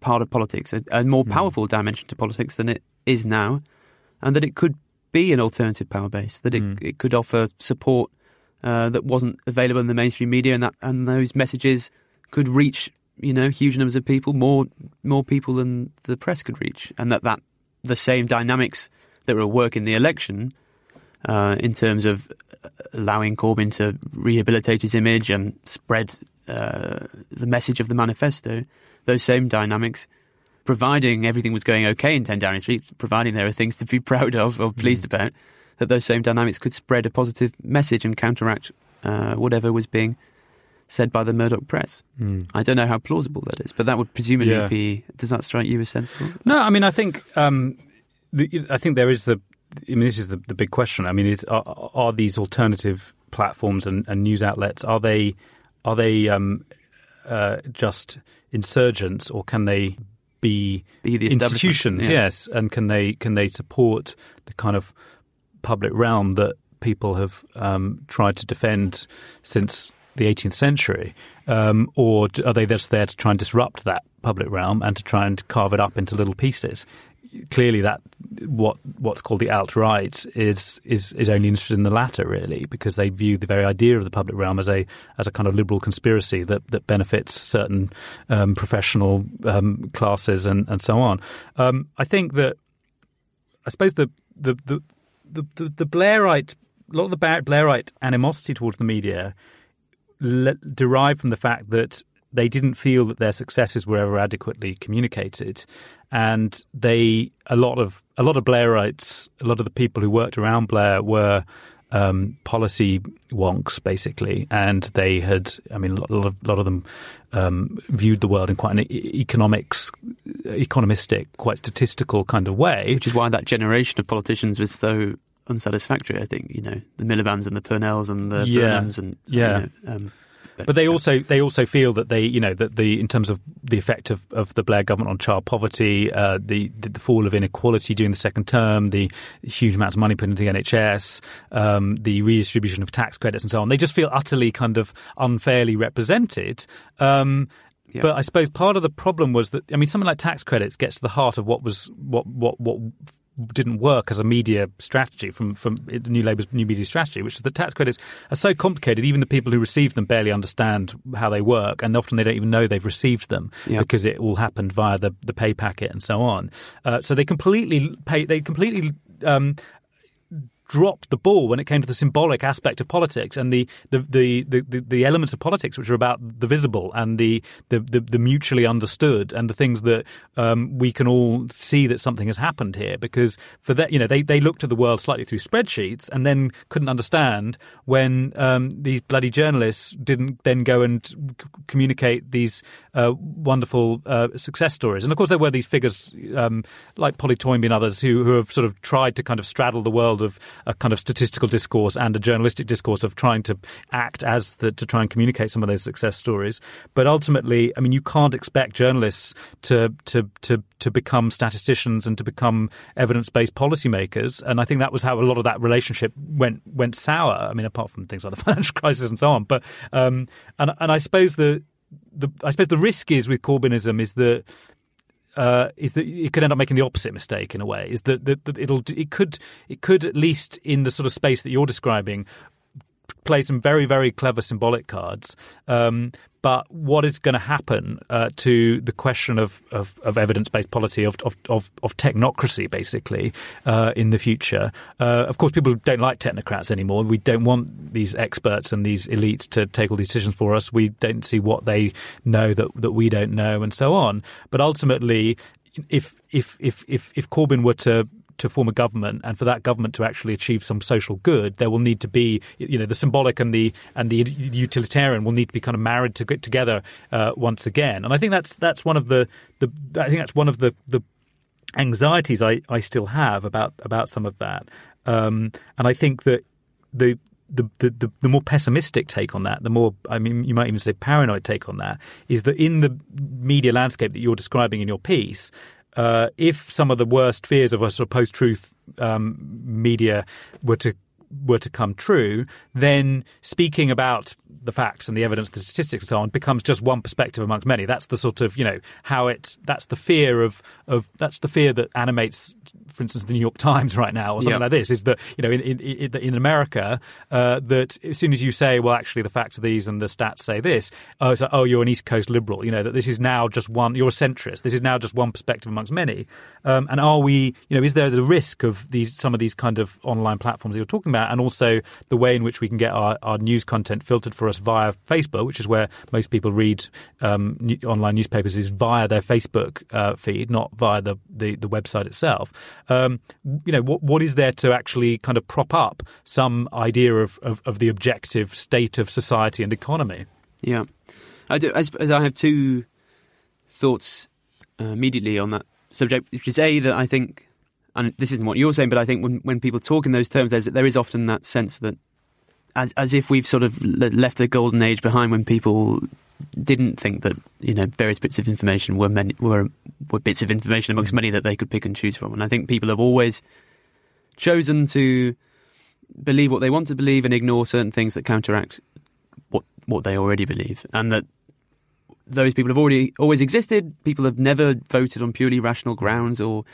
part of politics, a, a more powerful dimension to politics than it is now, and that it could be an alternative power base, that it, Mm. it could offer support uh, that wasn't available in the mainstream media, and that and those messages could reach you know huge numbers of people, more more people than the press could reach, and that that the same dynamics that were at work in the election uh, in terms of allowing Corbyn to rehabilitate his image and spread uh, the message of the manifesto, those same dynamics, providing everything was going okay in 10 Downing Street, providing there are things to be [LAUGHS] proud of or pleased about, that those same dynamics could spread a positive message and counteract uh, whatever was being said by the Murdoch press. Mm. I don't know how plausible that is, but that would presumably Yeah. be. Does that strike you as sensible? No, I mean, I think um, the, I think there is the. I mean, this is the, the big question. I mean, is are, are these alternative platforms and, and news outlets are they are they um, uh, just insurgents or can they be Be the institutions? yeah. Yes, and can they can they support the kind of public realm that people have um, tried to defend since the 18th century, um, or are they just there to try and disrupt that public realm and to try and carve it up into little pieces? Clearly, that what what's called the alt right is is is only interested in the latter, really, because they view the very idea of the public realm as a as a kind of liberal conspiracy that that benefits certain um, professional um, classes and and so on. Um, I think that I suppose the the the the, the, the Blairite a lot of the Blairite animosity towards the media le- derived from the fact that they didn't feel that their successes were ever adequately communicated, and they a lot of a lot of Blairites, a lot of the people who worked around Blair were um, policy wonks, basically, and they had, I mean, a lot, of lot of them um, viewed the world in quite an economics, economistic, quite statistical kind of way. Which is why that generation of politicians was so unsatisfactory. I think you know the Miliband's and the Purnells and the Yeah. Burnhams and Yeah. You know, um, But they also they also feel that they you know that the in terms of the effect of, of the Blair government on child poverty, uh, the the fall of inequality during the second term, the huge amounts of money put into the NHS, um, the redistribution of tax credits and so on. They just feel utterly kind of unfairly represented. Um, Yeah. But I suppose part of the problem was that I mean something like tax credits gets to the heart of what was what what what didn't work as a media strategy from from the New Labour's new media strategy, which is that tax credits are so complicated. Even the people who receive them barely understand how they work, and often they don't even know they've received them Yeah. because it all happened via the the pay packet and so on. Uh, so they completely pay. They completely. Um, dropped the ball when it came to the symbolic aspect of politics and the the, the, the, the, elements of politics which are about the visible and the the, the, the mutually understood and the things that um, we can all see that something has happened here because for that you know they, they looked at the world slightly through spreadsheets and then couldn't understand when um, these bloody journalists didn't then go and c- communicate these uh, wonderful uh, success stories. And of course there were these figures um, like Polly Toynbee and others who, who have sort of tried to kind of straddle the world of a kind of statistical discourse and a journalistic discourse of trying to act as the, to try and communicate some of those success stories. But ultimately, I mean, you can't expect journalists to to to to become statisticians and to become evidence-based policymakers. And I think that was how a lot of that relationship went went sour. I mean, apart from things like the [LAUGHS] financial crisis and so on. But um, and and I suppose the the I suppose the risk is with Corbynism is that uh, is that it could end up making the opposite mistake in a way. Is that, that, that it'll it could it could at least in the sort of space that you're describing play some very very clever symbolic cards. Um, but what is going to happen uh, to the question of, of, of evidence based policy, of, of, of, technocracy, basically, uh, in the future? Uh, of course, people don't like technocrats anymore. We don't want these experts and these elites to take all these decisions for us. We don't see what they know that, that we don't know, and so on. But ultimately, if if if if if Corbyn were to to form a government and for that government to actually achieve some social good, there will need to be, you know, the symbolic and the and the utilitarian will need to be kind of married to, get together uh, once again. And I think that's that's one of the, the I think that's one of the the anxieties I, I still have about about some of that. Um, and I think that the the, the, the, more pessimistic take on that, the more, I mean, you might even say paranoid take on that, is that in the media landscape that you're describing in your piece, uh, if some of the worst fears of a sort of post-truth um, media were to were to come true, then speaking about the facts and the evidence, the statistics, and so on becomes just one perspective amongst many. That's the sort of you know how it's that's the fear of of that's the fear that animates, for instance, the New York Times right now or something like this. Is that you know in in, in America uh, that as soon as you say, well, actually the facts are these and the stats say this, oh, it's like, oh, you're an East Coast liberal. You know that this is now just one. You're a centrist. This is now just one perspective amongst many. Um, and are we? You know, is there the risk of these some of these kind of online platforms that you're talking about, and also the way in which we can get our, our news content filtered for us via Facebook, which is where most people read um, new, online newspapers, is via their Facebook uh, feed, not via the, the, the website itself. Um, you know, what, what is there to actually kind of prop up some idea of, of, of the objective state of society and economy? Yeah. I, do, I, I have two thoughts uh, immediately on that subject, which is A, that I think and this isn't what you're saying, but I think when, when people talk in those terms, there is often that sense that as as if we've sort of left the golden age behind when people didn't think that you know various bits of information were many, were were bits of information amongst many that they could pick and choose from. And I think people have always chosen to believe what they want to believe and ignore certain things that counteract what what they already believe, and that those people have already always existed. People have never voted on purely rational grounds, or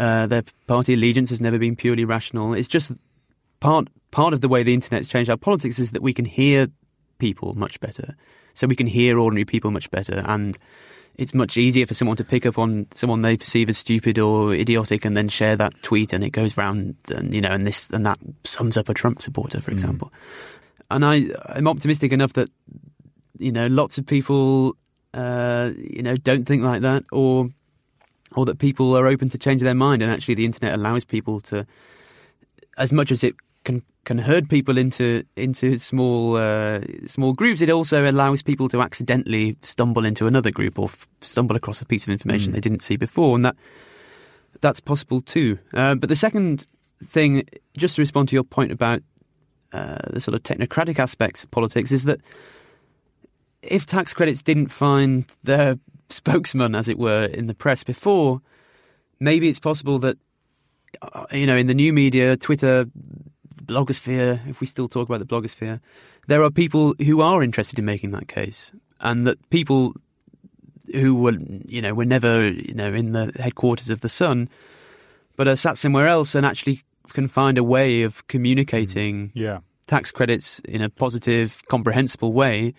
uh, their party allegiance has never been purely rational. It's just part part of the way the internet's changed our politics is that we can hear people much better. So we can hear ordinary people much better, and it's much easier for someone to pick up on someone they perceive as stupid or idiotic, and then share that tweet, and it goes round, and you know, and this and that sums up a Trump supporter, for mm. example. And I, I'm optimistic enough that you know, lots of people, uh, you know, don't think like that, or or that people are open to change their mind, and actually, the internet allows people to, as much as it can can herd people into into small uh, small groups. It also allows people to accidentally stumble into another group or f- stumble across a piece of information mm. they didn't see before, and that that's possible too. Uh, but the second thing, just to respond to your point about uh, the sort of technocratic aspects of politics, is that if tax credits didn't find their spokesman, as it were, in the press before, maybe it's possible that uh, you know in the new media, Twitter blogosphere, if we still talk about the blogosphere, there are people who are interested in making that case, and that people who were, you know, were never, you know, in the headquarters of the Sun, but are sat somewhere else and actually can find a way of communicating mm-hmm. yeah. tax credits in a positive, comprehensible way.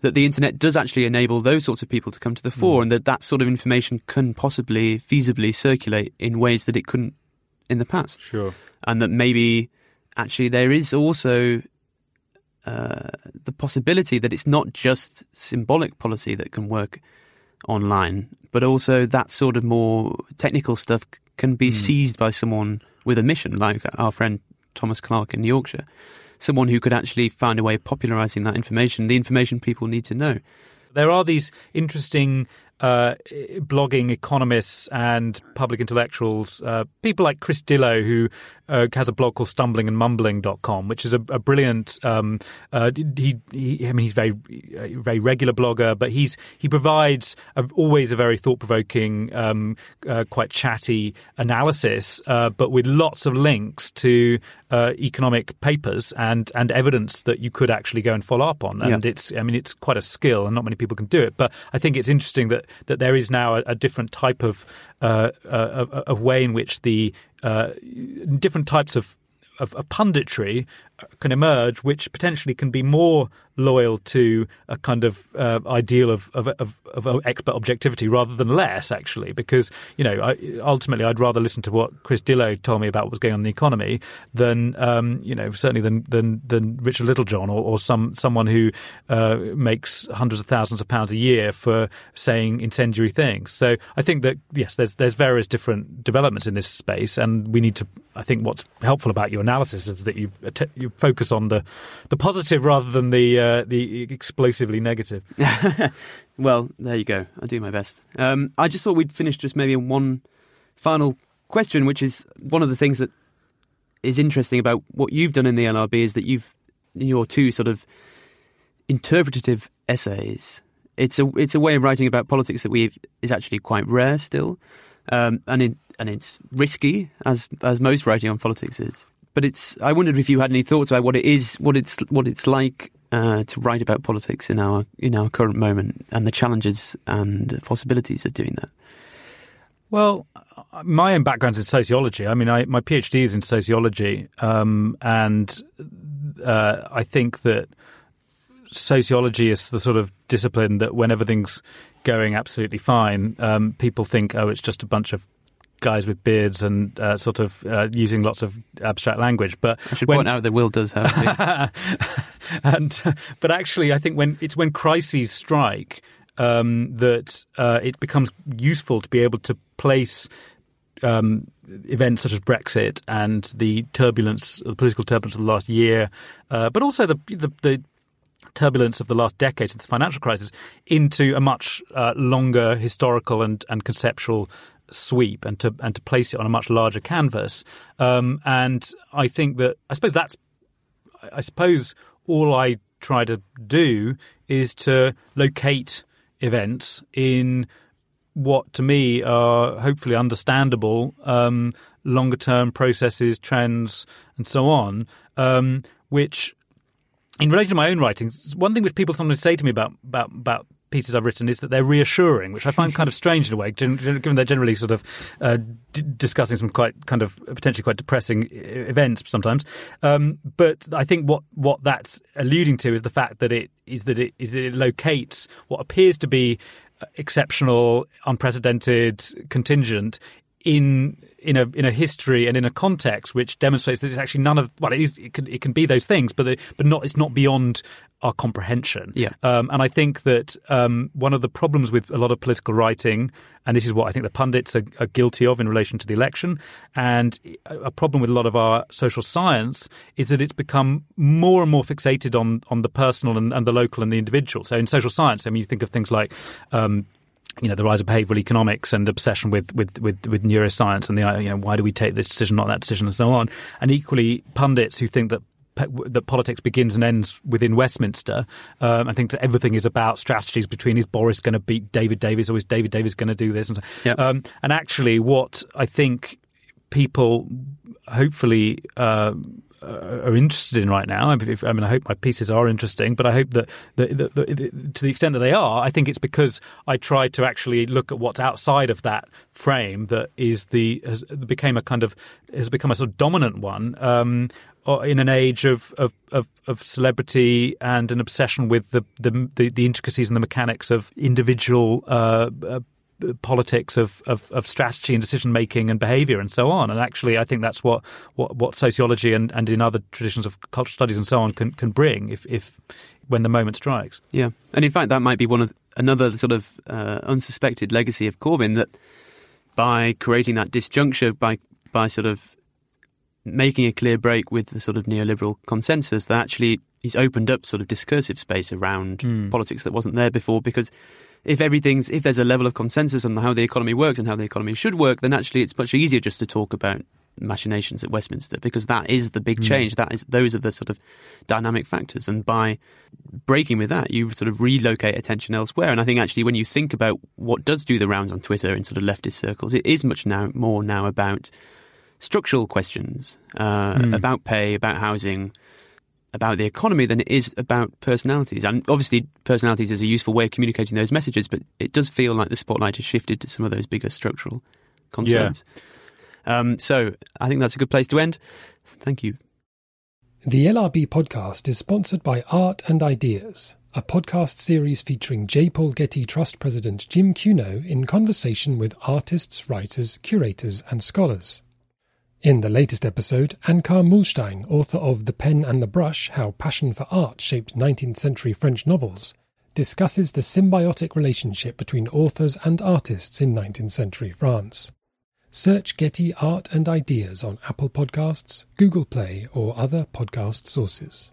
That the internet does actually enable those sorts of people to come to the fore, mm. and that that sort of information can possibly, feasibly circulate in ways that it couldn't in the past. Sure. And that maybe actually there is also uh, the possibility that it's not just symbolic policy that can work online, but also that sort of more technical stuff can be mm. seized by someone with a mission, like our friend Thomas Clark in Yorkshire. Someone who could actually find a way of popularising that information, the information people need to know. There are these interesting uh, blogging economists and public intellectuals, uh, people like Chris Dillow, who uh, has a blog called stumblingandmumbling.com, which is a, a brilliant. Um, uh, he, he, I mean, he's very, very regular blogger, but he's he provides a, always a very thought provoking, um, uh, quite chatty analysis, uh, but with lots of links to uh, economic papers and and evidence that you could actually go and follow up on. And yeah. it's, I mean, it's quite a skill, and not many people can do it. But I think it's interesting that that there is now a, a different type of uh, uh, of way in which the uh, different types of of, of, punditry can emerge, which potentially can be more loyal to a kind of uh, ideal of, of, of, of, expert objectivity rather than less, actually. Because, you know, I, ultimately I'd rather listen to what Chris Dillow told me about what was going on in the economy than, um, you know, certainly than, than, than Richard Littlejohn or, or some someone who uh, makes hundreds of thousands of pounds a year for saying incendiary things. So I think that, yes, there's, there's various different developments in this space, and we need to, I think what's helpful about your analysis is that you, you focus on the, the positive rather than the, uh, the explosively negative. [LAUGHS] well, there you go. I'll do my best. Um, I just thought we'd finish just maybe on one final question, which is one of the things that is interesting about what you've done in the LRB is that you've your two sort of interpretative essays. It's a it's a way of writing about politics that we is actually quite rare still, um, and and it's risky as as most writing on politics is. But it's I wondered if you had any thoughts about what it is, what it's what it's like uh, to write about politics in our in our current moment and the challenges and possibilities of doing that? Well, my own background is in sociology. I mean, I, my PhD is in sociology, um, and uh, I think that sociology is the sort of discipline that when everything's going absolutely fine, um, people think, oh, it's just a bunch of guys with beards and uh, sort of uh, using lots of abstract language. But I should when, point out that Will does have. [LAUGHS] and [LAUGHS] but actually, I think when it's when crises strike um, that uh, it becomes useful to be able to place. Um, events such as Brexit and the turbulence, the political turbulence of the last year, uh, but also the, the, the turbulence of the last decade of the financial crisis into a much uh, longer historical and, and conceptual sweep and to and to place it on a much larger canvas. Um, and I think that I suppose that's I suppose all I try to do is to locate events in what to me are hopefully understandable um, longer term processes, trends, and so on, um, which in relation to my own writings, one thing which people sometimes say to me about about about pieces I've written is that they're reassuring, which I find kind of [LAUGHS] strange in a way, given they're generally sort of uh, d- discussing some quite kind of potentially quite depressing events sometimes. Um, but I think what what that's alluding to is the fact that it is that it is that it locates what appears to be exceptional, unprecedented, contingent in in a in a history and in a context which demonstrates that it's actually none of well it is it can it can be those things but the, but not it's not beyond our comprehension. Yeah. Um, and I think that um, one of the problems with a lot of political writing and this is what I think the pundits are, are, guilty of in relation to the election and a problem with a lot of our social science is that it's become more and more fixated on on the personal and, and the local and the individual. So in social science I mean you think of things like um, you know the rise of behavioral economics and obsession with with with, with neuroscience and the you know why do we take this decision not that decision and so on and equally pundits who think that that politics begins and ends within Westminster. Um, I think that everything is about strategies between is Boris going to beat David Davis or is David Davis going to do this? And, yep. um, and actually, what I think people hopefully uh, uh, are interested in right now. I mean, I hope my pieces are interesting, but I hope that, to the extent that they are, I think it's because I try to actually look at what's outside of that frame that is the has became a kind of has become a sort of dominant one. Um, in an age of, of, of, of, celebrity and an obsession with the, the, the, the intricacies and the mechanics of individual uh, uh, politics of, of, of strategy and decision making and behavior and so on. And actually, I think that's what, what, what sociology and, and in other traditions of cultural studies and so on can, can bring if, if when the moment strikes. Yeah. And in fact, that might be one of another sort of uh, unsuspected legacy of Corbyn that by creating that disjuncture, by, by sort of making a clear break with the sort of neoliberal consensus, that actually he's opened up sort of discursive space around mm. politics that wasn't there before because if everything's if there's a level of consensus on how the economy works and how the economy should work, then actually it's much easier just to talk about machinations at Westminster because that is the big hmm. change. Mm. That is those are the sort of dynamic factors, and by breaking with that, you sort of relocate attention elsewhere. And I think actually, when you think about what does do the rounds on Twitter in sort of leftist circles, it is much now more now about structural questions uh, mm. about pay, about housing, about the economy than it is about personalities. And obviously, personalities is a useful way of communicating those messages, but it does feel like the spotlight has shifted to some of those bigger structural concerns. Yeah. Um, so I think that's a good place to end. Thank you. The LRB podcast is sponsored by Art and Ideas, a podcast series featuring J. Paul Getty Trust President Jim Cuno in conversation with artists, writers, curators, and scholars. In the latest episode, Anka Muhlstein, author of The Pen and the Brush How Passion for Art Shaped 19th Century French Novels, discusses the symbiotic relationship between authors and artists in 19th century France. Search Getty Art and Ideas on Apple Podcasts, Google Play, or other podcast sources.